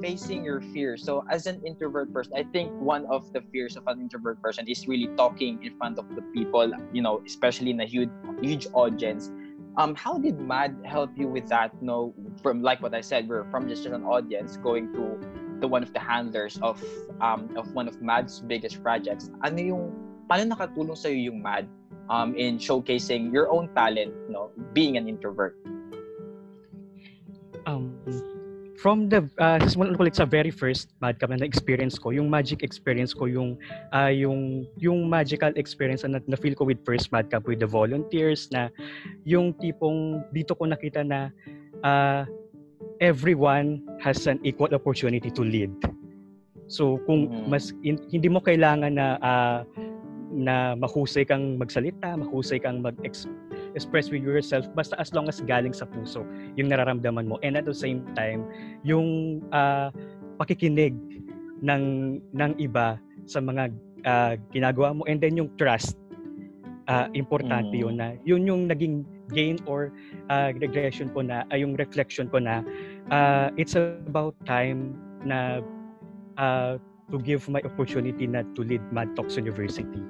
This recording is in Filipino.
facing your fears. So as an introvert person, I think one of the fears of an introvert person is really talking in front of the people, you know, especially in a huge huge audience. Um, how did MAD help you with that? You know, from like what I said, we're from just an audience going to to one of the handlers of um of one of MAD's biggest projects. Ano yung paano nakatulong sa yung MAD um in showcasing your own talent, you know, being an introvert? From the uh, simulan ko ulit sa very first madcap na experience ko yung magic experience ko yung uh, yung yung magical experience na, na feel ko with first madcap with the volunteers na yung tipong dito ko nakita na uh, everyone has an equal opportunity to lead so kung mm. mas in, hindi mo kailangan na uh, na mahusay kang magsalita mahusay kang mag express with yourself basta as long as galing sa puso yung nararamdaman mo and at the same time yung uh, pakikinig ng ng iba sa mga uh, ginagawa mo and then yung trust uh, importante mm. yun na yun yung naging gain or uh, regression ko na uh, yung reflection ko na uh, it's about time na uh, to give my opportunity na to lead Mad Talks University.